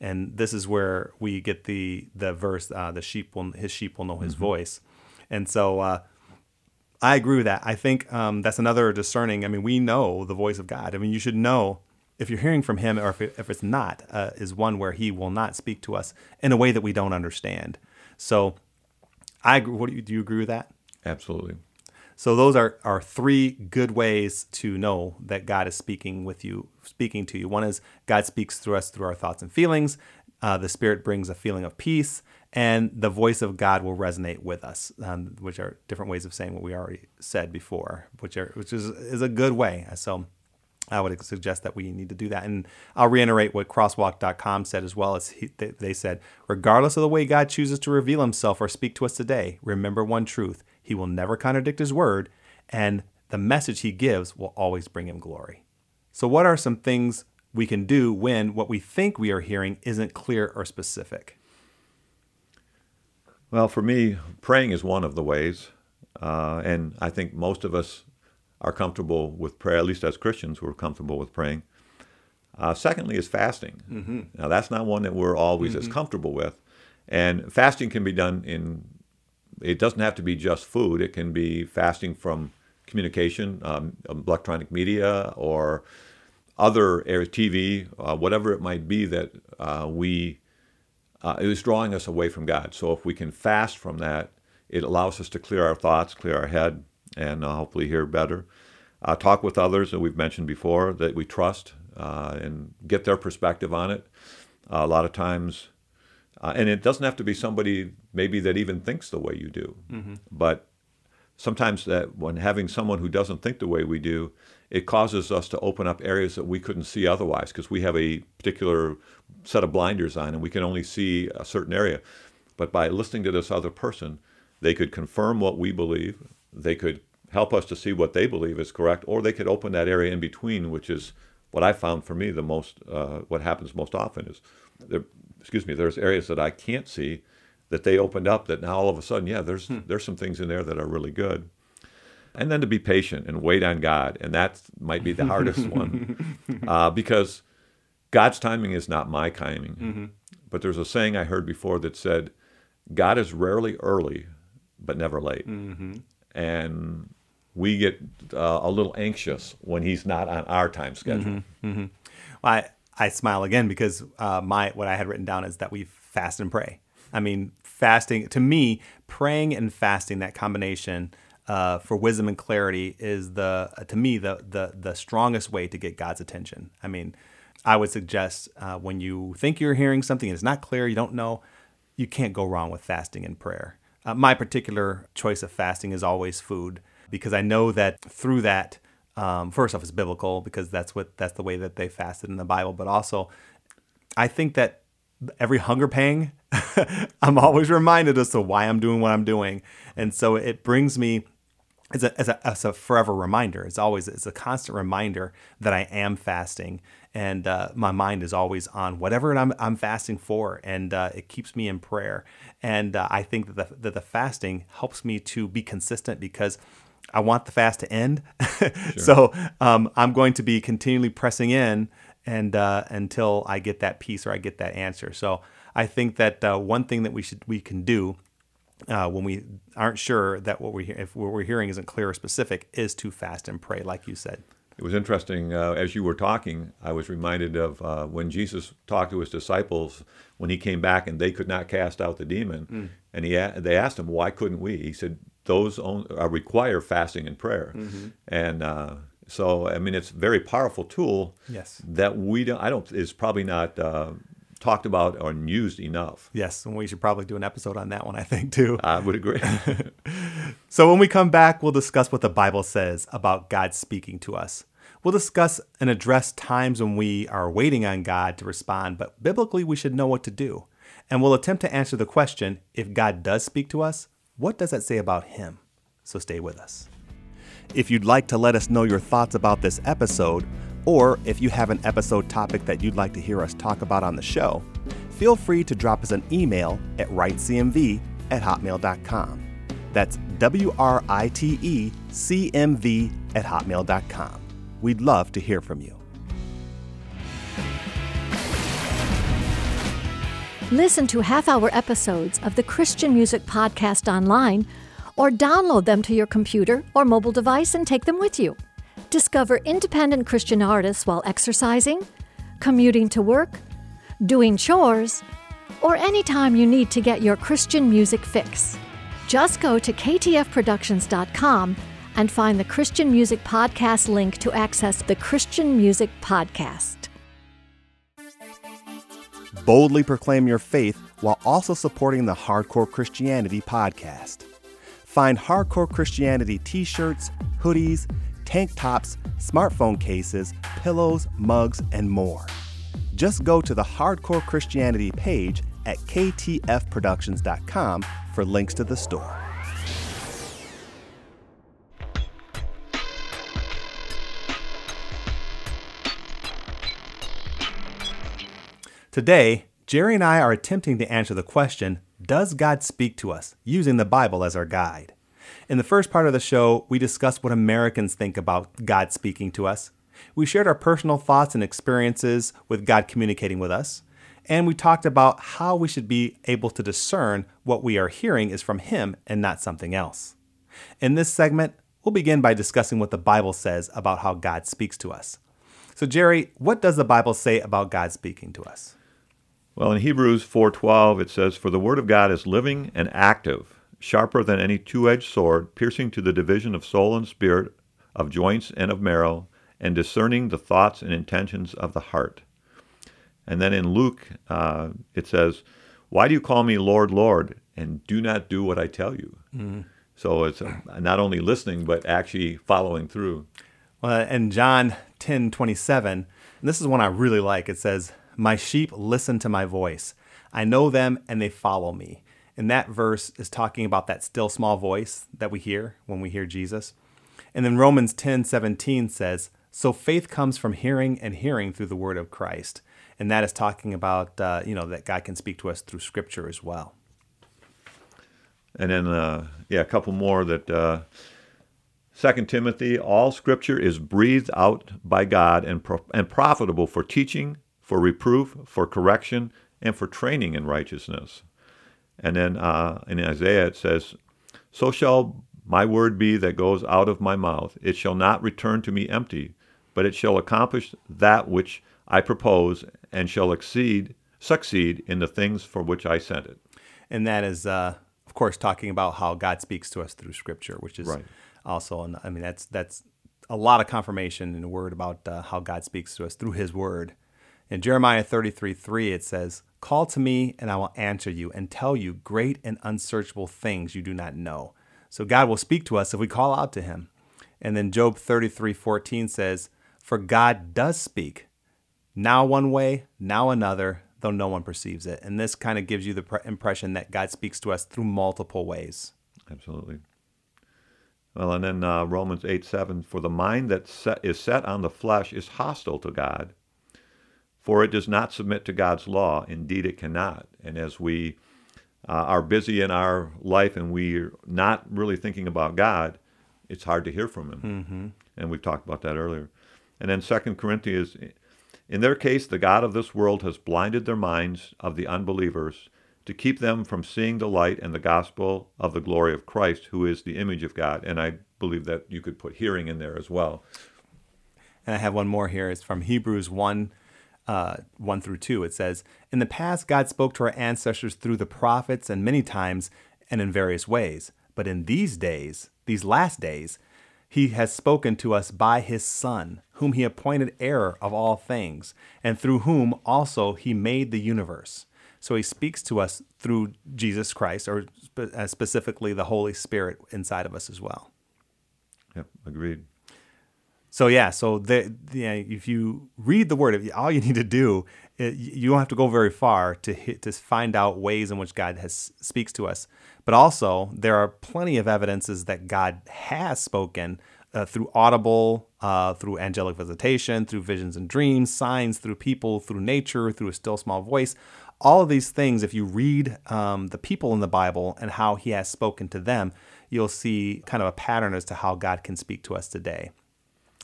And this is where we get the the verse, uh, "The sheep will His sheep will know His mm-hmm. voice." And so, uh, I agree with that. I think um, that's another discerning. I mean, we know the voice of God. I mean, you should know if you're hearing from Him or if, if it's not, uh, is one where He will not speak to us in a way that we don't understand. So I agree. What do you, do you agree with that? Absolutely. So those are, are three good ways to know that God is speaking with you, speaking to you. One is God speaks through us through our thoughts and feelings. Uh, the Spirit brings a feeling of peace, and the voice of God will resonate with us, um, which are different ways of saying what we already said before, which are which is is a good way. So I would suggest that we need to do that. And I'll reiterate what crosswalk.com said as well as he, they said, regardless of the way God chooses to reveal himself or speak to us today, remember one truth. He will never contradict his word, and the message he gives will always bring him glory. So, what are some things we can do when what we think we are hearing isn't clear or specific? Well, for me, praying is one of the ways. Uh, and I think most of us are comfortable with prayer, at least as Christians, we're comfortable with praying. Uh, secondly, is fasting. Mm-hmm. Now, that's not one that we're always mm-hmm. as comfortable with. And fasting can be done in, it doesn't have to be just food, it can be fasting from communication, um, electronic media, or other areas, TV, uh, whatever it might be that uh, we, uh, it is drawing us away from God. So if we can fast from that, it allows us to clear our thoughts, clear our head, and uh, hopefully hear better. Uh, talk with others that we've mentioned before that we trust uh, and get their perspective on it. a lot of times, uh, and it doesn't have to be somebody maybe that even thinks the way you do, mm-hmm. but sometimes that when having someone who doesn't think the way we do, it causes us to open up areas that we couldn't see otherwise because we have a particular set of blinders on and we can only see a certain area. But by listening to this other person, they could confirm what we believe, they could help us to see what they believe is correct, or they could open that area in between, which is what I found for me the most. Uh, what happens most often is, excuse me, there's areas that I can't see that they opened up. That now all of a sudden, yeah, there's hmm. there's some things in there that are really good. And then to be patient and wait on God, and that might be the hardest one, uh, because God's timing is not my timing. Mm-hmm. But there's a saying I heard before that said, "God is rarely early, but never late." Mm-hmm and we get uh, a little anxious when he's not on our time schedule. Mm-hmm, mm-hmm. Well, I, I smile again because uh, my what I had written down is that we fast and pray. I mean, fasting to me, praying and fasting, that combination uh, for wisdom and clarity is the to me the the the strongest way to get God's attention. I mean, I would suggest uh, when you think you're hearing something and it's not clear, you don't know, you can't go wrong with fasting and prayer. Uh, my particular choice of fasting is always food because I know that through that, um, first off, it's biblical because that's what that's the way that they fasted in the Bible. But also, I think that every hunger pang, I'm always reminded as to why I'm doing what I'm doing, and so it brings me it's a, it's a, a forever reminder. It's always it's a constant reminder that I am fasting, and uh, my mind is always on whatever I'm, I'm fasting for, and uh, it keeps me in prayer. And uh, I think that the, that the fasting helps me to be consistent because I want the fast to end. sure. So um, I'm going to be continually pressing in and uh, until I get that peace or I get that answer. So I think that uh, one thing that we should we can do uh, when we aren't sure that what we if what we're hearing isn't clear or specific is to fast and pray, like you said. It was interesting uh, as you were talking. I was reminded of uh, when Jesus talked to his disciples when he came back and they could not cast out the demon, mm. and he they asked him why couldn't we? He said those own, uh, require fasting and prayer, mm-hmm. and uh, so I mean it's a very powerful tool. Yes, that we don't. I don't. Is probably not uh, talked about or used enough. Yes, and we should probably do an episode on that one, I think, too. I would agree. so when we come back, we'll discuss what the Bible says about God speaking to us. We'll discuss and address times when we are waiting on God to respond, but biblically we should know what to do. And we'll attempt to answer the question if God does speak to us, what does that say about Him? So stay with us. If you'd like to let us know your thoughts about this episode, or if you have an episode topic that you'd like to hear us talk about on the show, feel free to drop us an email at writecmv at hotmail.com. That's W R I T E C M V at hotmail.com. We'd love to hear from you. Listen to half hour episodes of the Christian Music Podcast online or download them to your computer or mobile device and take them with you. Discover independent Christian artists while exercising, commuting to work, doing chores, or anytime you need to get your Christian music fix. Just go to ktfproductions.com and find the Christian Music Podcast link to access the Christian Music Podcast. Boldly proclaim your faith while also supporting the Hardcore Christianity podcast. Find Hardcore Christianity t shirts, hoodies, tank tops, smartphone cases, pillows, mugs, and more. Just go to the Hardcore Christianity page at ktfproductions.com for links to the store. Today, Jerry and I are attempting to answer the question Does God speak to us? using the Bible as our guide. In the first part of the show, we discussed what Americans think about God speaking to us. We shared our personal thoughts and experiences with God communicating with us. And we talked about how we should be able to discern what we are hearing is from Him and not something else. In this segment, we'll begin by discussing what the Bible says about how God speaks to us. So, Jerry, what does the Bible say about God speaking to us? Well, in Hebrews 4:12 it says, "For the word of God is living and active, sharper than any two-edged sword, piercing to the division of soul and spirit, of joints and of marrow, and discerning the thoughts and intentions of the heart." And then in Luke uh, it says, "Why do you call me Lord, Lord, and do not do what I tell you?" Mm-hmm. So it's uh, not only listening but actually following through. Well, in John 10:27, and this is one I really like. It says, my sheep listen to my voice. I know them and they follow me. And that verse is talking about that still small voice that we hear when we hear Jesus. And then Romans 10 17 says, So faith comes from hearing and hearing through the word of Christ. And that is talking about, uh, you know, that God can speak to us through scripture as well. And then, uh, yeah, a couple more that. Uh, 2 Timothy, all scripture is breathed out by God and, pro- and profitable for teaching, for reproof, for correction, and for training in righteousness. And then uh, in Isaiah it says, So shall my word be that goes out of my mouth. It shall not return to me empty, but it shall accomplish that which I propose and shall exceed, succeed in the things for which I sent it. And that is, uh, of course, talking about how God speaks to us through Scripture, which is right. also, I mean, that's that's a lot of confirmation in the Word about uh, how God speaks to us through His Word. In Jeremiah 33 3, it says, Call to me, and I will answer you and tell you great and unsearchable things you do not know. So God will speak to us if we call out to him. And then Job 33 14 says, For God does speak, now one way, now another, though no one perceives it. And this kind of gives you the impression that God speaks to us through multiple ways. Absolutely. Well, and then uh, Romans 8 7, For the mind that set, is set on the flesh is hostile to God for it does not submit to God's law. Indeed, it cannot. And as we uh, are busy in our life and we're not really thinking about God, it's hard to hear from Him. Mm-hmm. And we've talked about that earlier. And then Second Corinthians, in their case, the God of this world has blinded their minds of the unbelievers to keep them from seeing the light and the gospel of the glory of Christ, who is the image of God. And I believe that you could put hearing in there as well. And I have one more here. It's from Hebrews 1 uh, 1 through 2, it says, In the past, God spoke to our ancestors through the prophets and many times and in various ways. But in these days, these last days, he has spoken to us by his Son, whom he appointed heir of all things, and through whom also he made the universe. So he speaks to us through Jesus Christ, or uh, specifically the Holy Spirit inside of us as well. Yep, agreed. So yeah, so the, the, if you read the word, all you need to do, it, you don't have to go very far to hit, to find out ways in which God has speaks to us. But also, there are plenty of evidences that God has spoken uh, through audible, uh, through angelic visitation, through visions and dreams, signs, through people, through nature, through a still small voice. All of these things, if you read um, the people in the Bible and how He has spoken to them, you'll see kind of a pattern as to how God can speak to us today.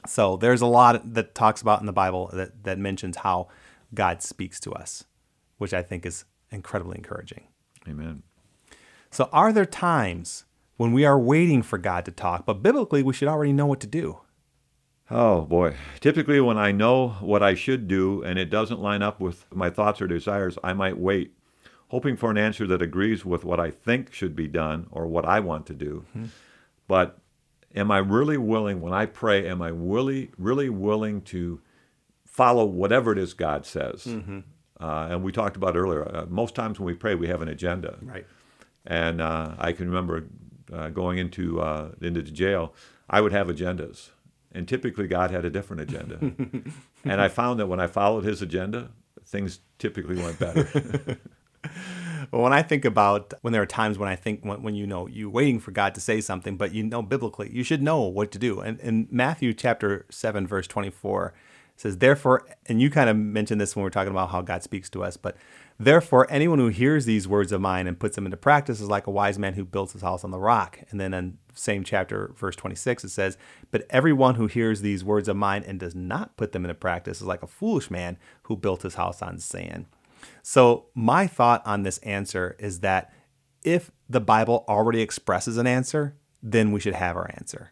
So there's a lot that talks about in the Bible that, that mentions how God speaks to us, which I think is incredibly encouraging. Amen. So, are there times when we are waiting for God to talk, but biblically we should already know what to do? Oh boy. Typically, when I know what I should do and it doesn't line up with my thoughts or desires, I might wait, hoping for an answer that agrees with what I think should be done or what I want to do. Mm-hmm. But am I really willing, when I pray, am I really, really willing to follow whatever it is God says? Uh, and we talked about earlier, uh, most times when we pray, we have an agenda. Right. And uh, I can remember uh, going into uh, into the jail, I would have agendas, and typically God had a different agenda. and I found that when I followed His agenda, things typically went better. Well, when I think about when there are times when I think when, when you know you're waiting for God to say something, but you know biblically you should know what to do. And in Matthew chapter seven verse twenty four says, "Therefore," and you kind of mentioned this when we are talking about how God speaks to us, but therefore anyone who hears these words of mine and puts them into practice is like a wise man who builds his house on the rock. And then in same chapter verse twenty six it says, "But everyone who hears these words of mine and does not put them into practice is like a foolish man who built his house on sand." So, my thought on this answer is that if the Bible already expresses an answer, then we should have our answer.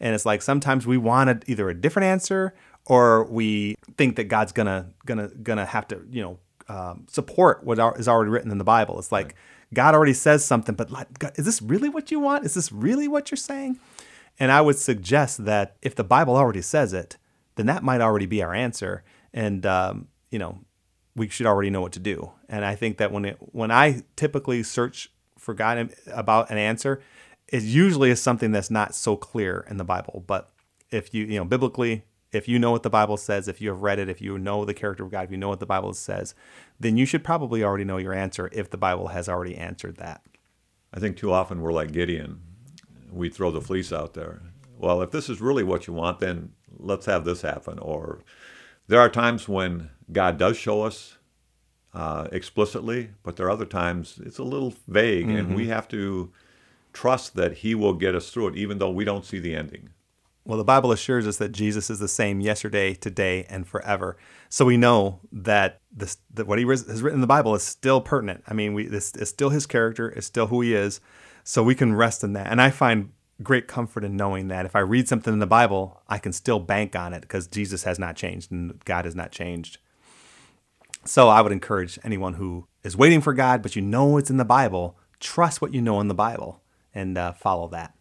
And it's like sometimes we want either a different answer or we think that God's gonna gonna gonna have to you know um, support what is already written in the Bible. It's like God already says something, but like, God, is this really what you want? Is this really what you're saying? And I would suggest that if the Bible already says it, then that might already be our answer. And um, you know, we should already know what to do. And I think that when it, when I typically search for God about an answer, it usually is something that's not so clear in the Bible. But if you you know biblically, if you know what the Bible says, if you have read it, if you know the character of God, if you know what the Bible says, then you should probably already know your answer if the Bible has already answered that. I think too often we're like Gideon. We throw the fleece out there. Well, if this is really what you want, then let's have this happen. Or there are times when God does show us uh, explicitly, but there are other times it's a little vague, mm-hmm. and we have to trust that He will get us through it, even though we don't see the ending. Well, the Bible assures us that Jesus is the same yesterday, today, and forever. So we know that this that what He has written in the Bible is still pertinent. I mean, we this is still His character, is still who He is. So we can rest in that. And I find great comfort in knowing that if I read something in the Bible, I can still bank on it because Jesus has not changed and God has not changed. So I would encourage anyone who is waiting for God, but you know it's in the Bible, trust what you know in the Bible and uh, follow that.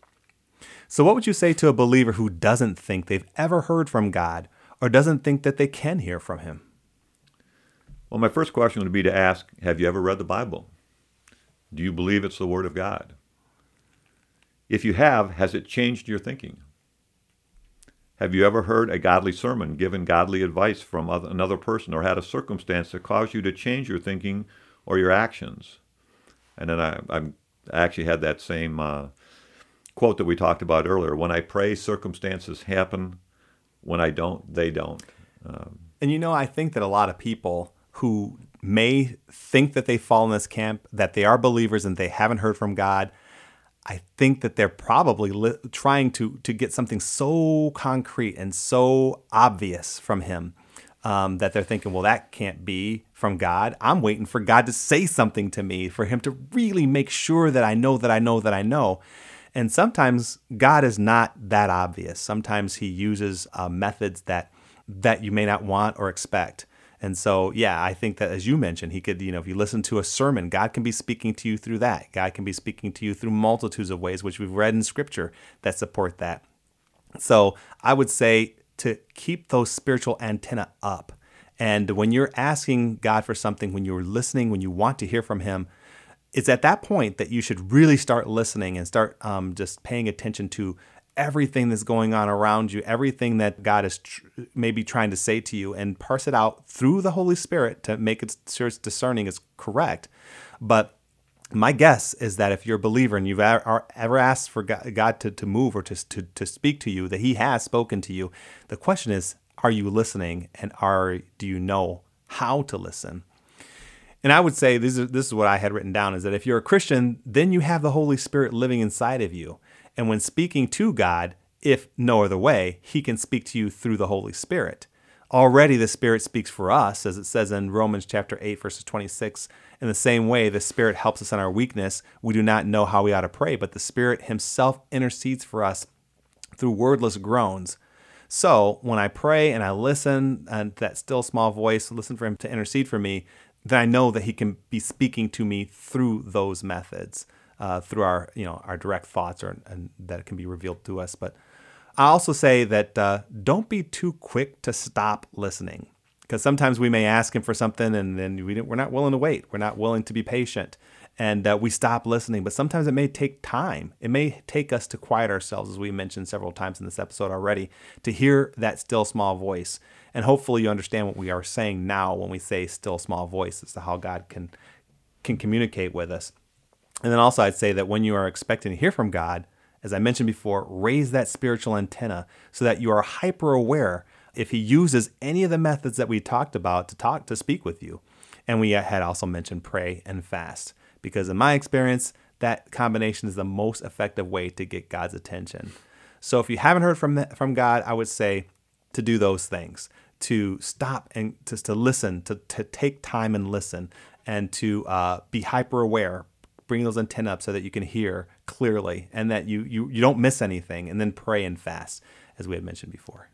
So, what would you say to a believer who doesn't think they've ever heard from God or doesn't think that they can hear from Him? Well, my first question would be to ask Have you ever read the Bible? Do you believe it's the Word of God? If you have, has it changed your thinking? Have you ever heard a godly sermon, given godly advice from another person, or had a circumstance that caused you to change your thinking or your actions? And then I, I actually had that same uh, quote that we talked about earlier. When I pray, circumstances happen. When I don't, they don't. Um, and you know, I think that a lot of people who may think that they fall in this camp, that they are believers and they haven't heard from God, I think that they're probably li- trying to to get something so concrete and so obvious from him um, that they're thinking, well, that can't be from God. I'm waiting for God to say something to me, for Him to really make sure that I know that I know that I know. And sometimes God is not that obvious. Sometimes He uses uh, methods that that you may not want or expect. And so, yeah, I think that as you mentioned, he could, you know, if you listen to a sermon, God can be speaking to you through that. God can be speaking to you through multitudes of ways, which we've read in scripture that support that. So I would say to keep those spiritual antenna up. And when you're asking God for something, when you're listening, when you want to hear from Him, it's at that point that you should really start listening and start um, just paying attention to everything that's going on around you, everything that God is tr- maybe trying to say to you, and parse it out through the Holy Spirit to make it sure it's discerning is correct. But my guess is that if you're a believer and you've ever asked for God to, to move or to, to, to speak to you, that He has spoken to you, the question is, are you listening and are do you know how to listen? And I would say this is this is what I had written down is that if you're a Christian, then you have the Holy Spirit living inside of you. And when speaking to God, if no other way, he can speak to you through the Holy Spirit. Already the Spirit speaks for us, as it says in Romans chapter 8, verses 26. In the same way, the Spirit helps us in our weakness. We do not know how we ought to pray, but the Spirit Himself intercedes for us through wordless groans. So when I pray and I listen and that still small voice, listen for Him to intercede for me, then I know that He can be speaking to me through those methods, uh, through our you know our direct thoughts, or and that can be revealed to us. But I also say that uh, don't be too quick to stop listening, because sometimes we may ask Him for something, and then we we're not willing to wait. We're not willing to be patient, and uh, we stop listening. But sometimes it may take time. It may take us to quiet ourselves, as we mentioned several times in this episode already, to hear that still small voice. And hopefully, you understand what we are saying now when we say still small voice as to how God can can communicate with us. And then also, I'd say that when you are expecting to hear from God, as I mentioned before, raise that spiritual antenna so that you are hyper aware if He uses any of the methods that we talked about to talk to speak with you. And we had also mentioned pray and fast because in my experience, that combination is the most effective way to get God's attention. So if you haven't heard from from God, I would say to do those things, to stop and just to listen, to, to take time and listen, and to uh, be hyper aware. Bring those antennae up so that you can hear clearly and that you, you, you don't miss anything, and then pray and fast, as we had mentioned before.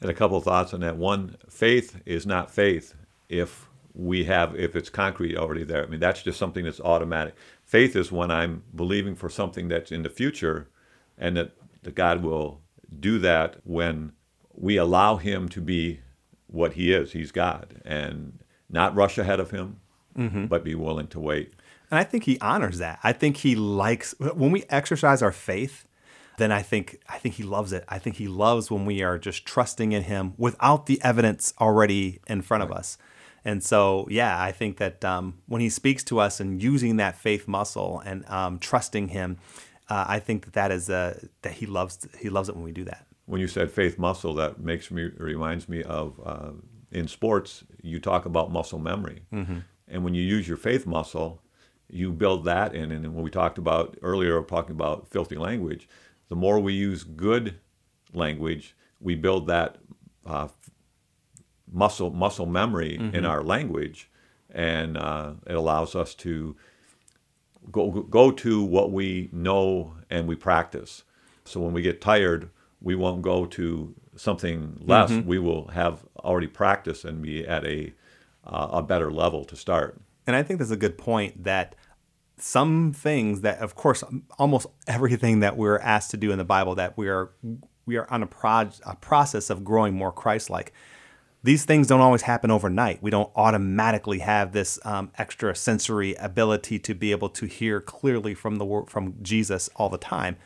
And a couple of thoughts on that. One, faith is not faith if we have if it's concrete already there. I mean, that's just something that's automatic. Faith is when I'm believing for something that's in the future, and that, that God will do that when we allow Him to be what He is. He's God, and not rush ahead of Him, mm-hmm. but be willing to wait. And I think He honors that. I think He likes when we exercise our faith. Then I think I think he loves it. I think he loves when we are just trusting in him without the evidence already in front right. of us. And so, yeah, I think that um, when he speaks to us and using that faith muscle and um, trusting him, uh, I think that that is uh, that he loves he loves it when we do that. When you said faith muscle, that makes me reminds me of uh, in sports you talk about muscle memory, mm-hmm. and when you use your faith muscle, you build that in. And when we talked about earlier, talking about filthy language, the more we use good language, we build that uh, muscle muscle memory mm-hmm. in our language, and uh, it allows us to go go to what we know and we practice. So when we get tired, we won't go to something less. Mm-hmm. We will have already practiced and be at a uh, a better level to start. And I think that's a good point that some things that of course almost everything that we're asked to do in the Bible that we are we are on a, pro- a process of growing more Christ-like these things don't always happen overnight. We don't automatically have this um, extra sensory ability to be able to hear clearly from the from Jesus all the time.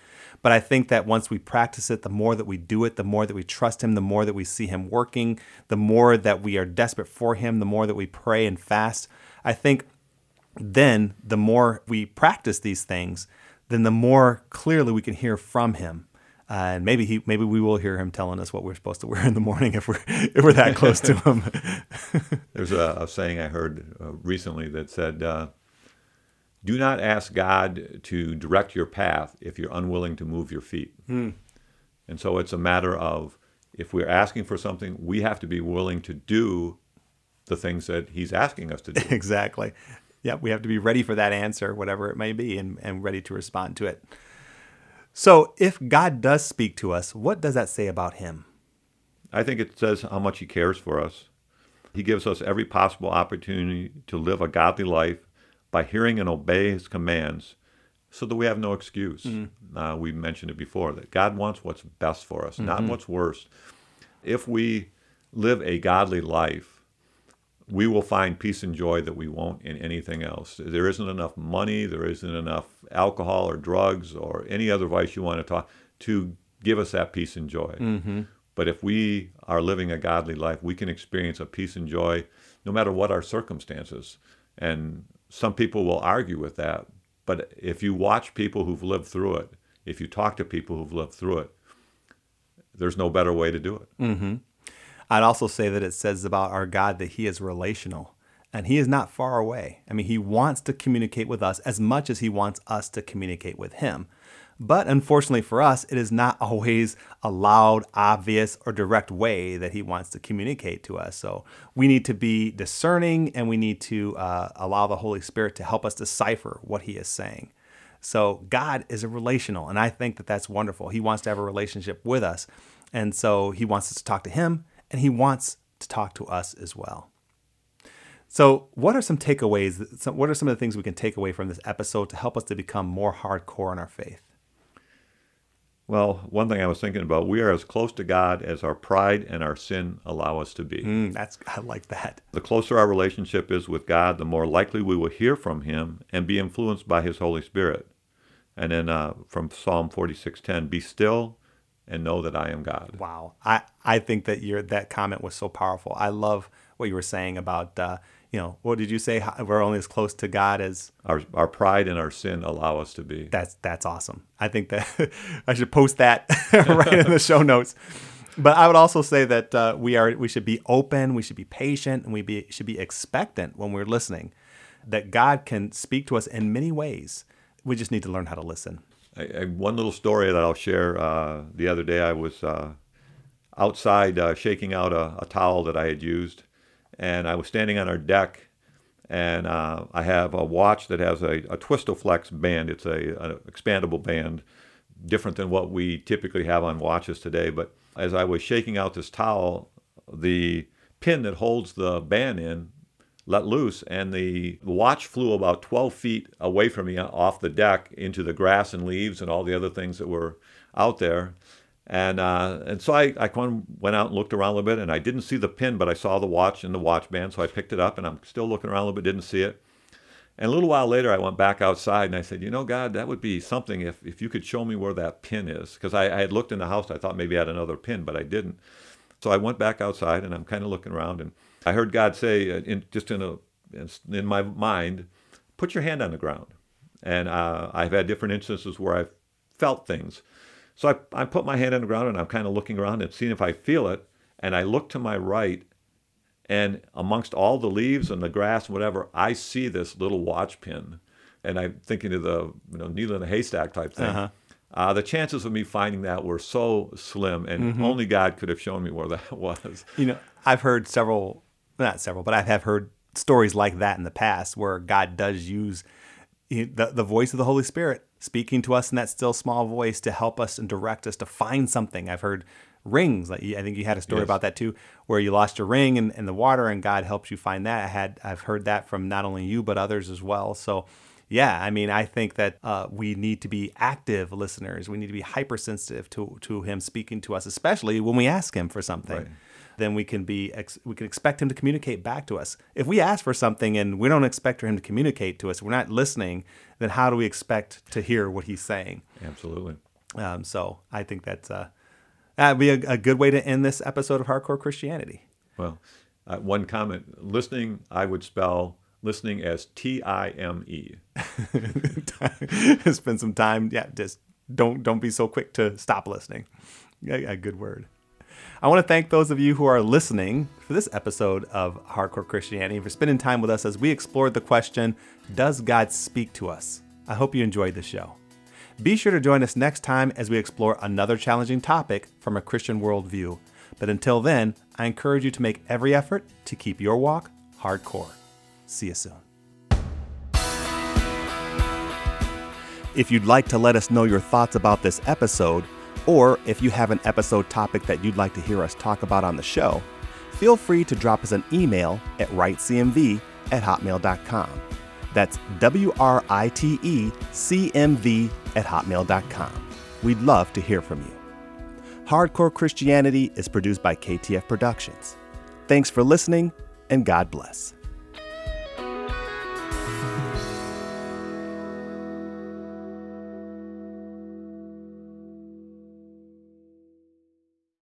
But I think that once we practice it, the more that we do it, the more that we trust Him, the more that we see Him working, the more that we are desperate for Him, the more that we pray and fast. I think then the more we practice these things, then the more clearly we can hear from Him. Uh, and maybe he, maybe we will hear him telling us what we're supposed to wear in the morning if we're if we're that close to him. There's a, a, saying I heard uh, recently that said, uh, "Do not ask God to direct your path if you're unwilling to move your feet." Hmm. And so it's a matter of if we're asking for something, we have to be willing to do the things that He's asking us to do. exactly. Yeah, we have to be ready for that answer, whatever it may be, and, and ready to respond to it. So, if God does speak to us, what does that say about Him? I think it says how much He cares for us. He gives us every possible opportunity to live a godly life by hearing and obey His commands so that we have no excuse. Mm-hmm. Uh, we mentioned it before that God wants what's best for us, mm-hmm. not what's worst. If we live a godly life, we will find peace and joy that we won't in anything else. There isn't enough money, there isn't enough alcohol or drugs or any other vice you want to talk to give us that peace and joy. Mm-hmm. But if we are living a godly life, we can experience a peace and joy no matter what our circumstances. And some people will argue with that. But if you watch people who've lived through it, if you talk to people who've lived through it, there's no better way to do it. Mm-hmm. I'd also say that it says about our God that He is relational and He is not far away. I mean, He wants to communicate with us as much as He wants us to communicate with Him. But unfortunately for us, it is not always a loud, obvious, or direct way that He wants to communicate to us. So we need to be discerning and we need to uh, allow the Holy Spirit to help us decipher what He is saying. So God is a relational, and I think that that's wonderful. He wants to have a relationship with us. And so He wants us to talk to Him and He wants to talk to us as well. So, what are some takeaways? What are some of the things we can take away from this episode to help us to become more hardcore in our faith? Well, one thing I was thinking about, we are as close to God as our pride and our sin allow us to be. Mm, that's I like that. The closer our relationship is with God, the more likely we will hear from Him and be influenced by His Holy Spirit. And then uh, from Psalm 46:10, be still and know that I am God. Wow, I I think that your that comment was so powerful. I love what you were saying about. Uh, you know, what did you say? We're only as close to God as our our pride and our sin allow us to be. That's that's awesome. I think that I should post that right in the show notes. But I would also say that uh, we are we should be open, we should be patient, and we be, should be expectant when we're listening. That God can speak to us in many ways. We just need to learn how to listen. I, I, one little story that I'll share. Uh, the other day, I was uh, outside uh, shaking out a, a towel that I had used and I was standing on our deck, and uh, I have a watch that has a, a Twistoflex band. It's a, an expandable band, different than what we typically have on watches today. But as I was shaking out this towel, the pin that holds the band in let loose, and the watch flew about 12 feet away from me off the deck into the grass and leaves and all the other things that were out there. And uh, and so I, I went out and looked around a little bit, and I didn't see the pin, but I saw the watch and the watch band, so I picked it up, and I'm still looking around a little bit, didn't see it. And a little while later, I went back outside and I said, you know, God, that would be something if, if you could show me where that pin is. Because I, I had looked in the house, I thought maybe I had another pin, but I didn't. So I went back outside and I'm kind of looking around, and I heard God say, uh, in, just in, a, in my mind, put your hand on the ground. And uh, I've had different instances where I've felt things. So I, I put my hand on the ground and I'm kind of looking around and seeing if I feel it. And I look to my right, and amongst all the leaves and the grass and whatever, I see this little watch pin. And I'm thinking of the you know needle in a haystack type thing. Uh-huh. Uh, the chances of me finding that were so slim, and mm-hmm. only God could have shown me where that was. You know, I've heard several, not several, but I have heard stories like that in the past where God does use the, the voice of the Holy Spirit speaking to us in that still small voice to help us and direct us to find something. I've heard rings. Like I think you had a story yes. about that too, where you lost your ring in, in the water and God helps you find that. I had I've heard that from not only you but others as well. So yeah, I mean, I think that uh, we need to be active listeners. We need to be hypersensitive to to Him speaking to us, especially when we ask Him for something. Right then we can be ex- we can expect him to communicate back to us. If we ask for something and we don't expect for him to communicate to us, we're not listening. Then how do we expect to hear what he's saying? Absolutely. Um, so I think that's uh, that'd be a, a, good way to end this episode of Hardcore Christianity. Well, uh, one comment: listening, I would spell listening as T I M E. Spend some time. Yeah, just don't don't be so quick to stop listening. A, a good word. I want to thank those of you who are listening for this episode of Hardcore Christianity for spending time with us as we explored the question Does God speak to us? I hope you enjoyed the show. Be sure to join us next time as we explore another challenging topic from a Christian worldview. But until then, I encourage you to make every effort to keep your walk hardcore. See you soon. If you'd like to let us know your thoughts about this episode, or if you have an episode topic that you'd like to hear us talk about on the show, feel free to drop us an email at writecmv at hotmail.com. That's W R I T E C M V at hotmail.com. We'd love to hear from you. Hardcore Christianity is produced by KTF Productions. Thanks for listening, and God bless.